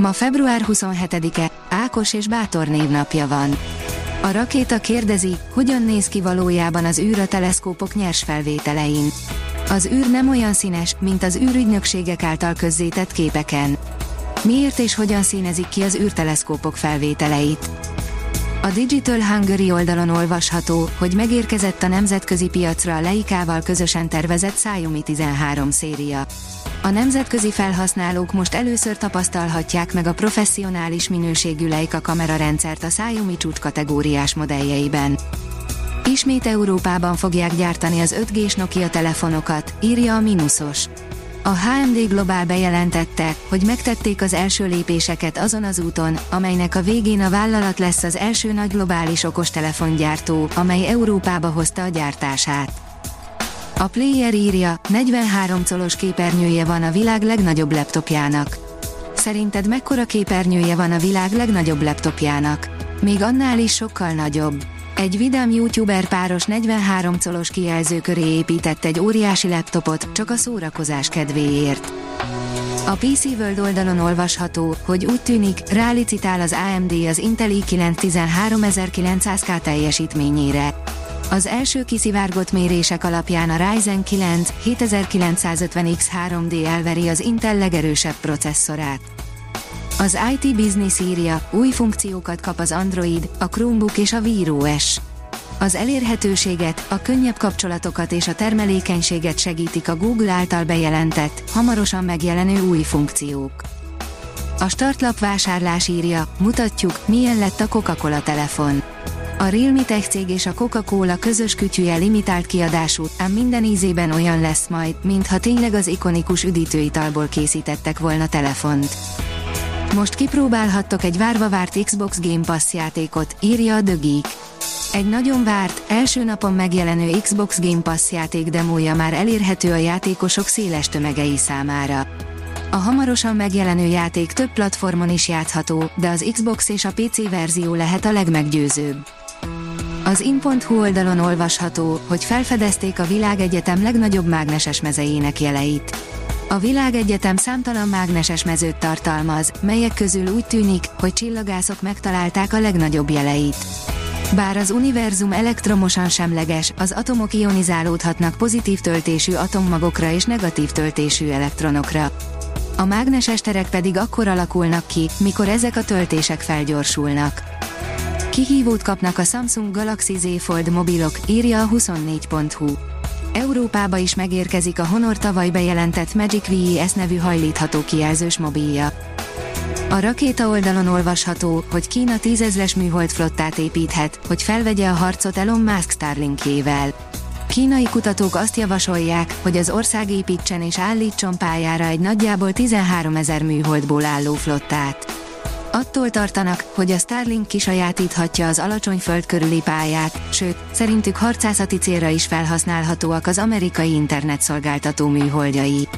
Ma február 27-e, Ákos és Bátor névnapja van. A rakéta kérdezi, hogyan néz ki valójában az űr a teleszkópok nyers felvételein. Az űr nem olyan színes, mint az űrügynökségek által közzétett képeken. Miért és hogyan színezik ki az űrteleszkópok felvételeit? A Digital Hungary oldalon olvasható, hogy megérkezett a nemzetközi piacra a Leikával közösen tervezett Xiaomi 13 széria. A nemzetközi felhasználók most először tapasztalhatják meg a professzionális minőségű Leica kamerarendszert a Xiaomi csúcs kategóriás modelljeiben. Ismét Európában fogják gyártani az 5G-s Nokia telefonokat, írja a Minusos. A HMD Global bejelentette, hogy megtették az első lépéseket azon az úton, amelynek a végén a vállalat lesz az első nagy globális okostelefongyártó, amely Európába hozta a gyártását. A Player írja, 43 colos képernyője van a világ legnagyobb laptopjának. Szerinted mekkora képernyője van a világ legnagyobb laptopjának? Még annál is sokkal nagyobb. Egy vidám youtuber páros 43 colos kijelző köré épített egy óriási laptopot, csak a szórakozás kedvéért. A PC World oldalon olvasható, hogy úgy tűnik, rálicitál az AMD az Intel i9 13900K teljesítményére. Az első kiszivárgott mérések alapján a Ryzen 9 7950X 3D elveri az Intel legerősebb processzorát. Az IT Business írja, új funkciókat kap az Android, a Chromebook és a Wear. Az elérhetőséget, a könnyebb kapcsolatokat és a termelékenységet segítik a Google által bejelentett, hamarosan megjelenő új funkciók. A startlap vásárlás írja, mutatjuk, milyen lett a Coca-Cola telefon. A Realme Tech cég és a Coca-Cola közös kütyüje limitált kiadású, ám minden ízében olyan lesz majd, mintha tényleg az ikonikus üdítőitalból készítettek volna telefont. Most kipróbálhattok egy várva várt Xbox Game Pass játékot, írja a The Geek. Egy nagyon várt, első napon megjelenő Xbox Game Pass játék demója már elérhető a játékosok széles tömegei számára. A hamarosan megjelenő játék több platformon is játszható, de az Xbox és a PC verzió lehet a legmeggyőzőbb. Az in.hu oldalon olvasható, hogy felfedezték a világegyetem legnagyobb mágneses mezejének jeleit. A világegyetem számtalan mágneses mezőt tartalmaz, melyek közül úgy tűnik, hogy csillagászok megtalálták a legnagyobb jeleit. Bár az univerzum elektromosan semleges, az atomok ionizálódhatnak pozitív töltésű atommagokra és negatív töltésű elektronokra. A mágneses terek pedig akkor alakulnak ki, mikor ezek a töltések felgyorsulnak. Kihívót kapnak a Samsung Galaxy Z Fold mobilok, írja a 24.hu. Európába is megérkezik a Honor tavaly bejelentett Magic VES nevű hajlítható kijelzős mobilja. A rakéta oldalon olvasható, hogy Kína tízezres műhold flottát építhet, hogy felvegye a harcot Elon Musk Starlinkjével. Kínai kutatók azt javasolják, hogy az ország építsen és állítson pályára egy nagyjából 13 ezer műholdból álló flottát. Attól tartanak, hogy a Starlink kisajátíthatja az alacsony föld körüli pályát, sőt, szerintük harcászati célra is felhasználhatóak az amerikai internetszolgáltató műholdjai.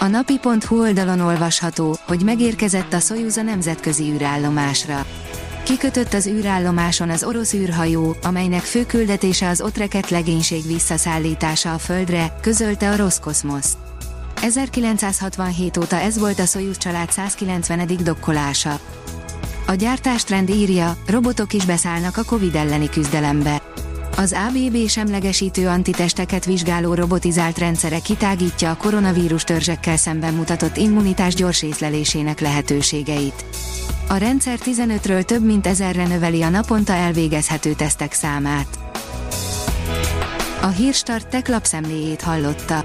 A napi.hu oldalon olvasható, hogy megérkezett a Soyuz a nemzetközi űrállomásra. Kikötött az űrállomáson az orosz űrhajó, amelynek fő küldetése az ott rekedt legénység visszaszállítása a Földre, közölte a Roszkoszmosz. 1967 óta ez volt a Soyuz család 190. dokkolása. A gyártástrend írja, robotok is beszállnak a Covid elleni küzdelembe. Az ABB semlegesítő antitesteket vizsgáló robotizált rendszere kitágítja a koronavírus törzsekkel szemben mutatott immunitás gyors észlelésének lehetőségeit. A rendszer 15-ről több mint ezerre növeli a naponta elvégezhető tesztek számát. A Hírstart tech lapszemléjét hallotta.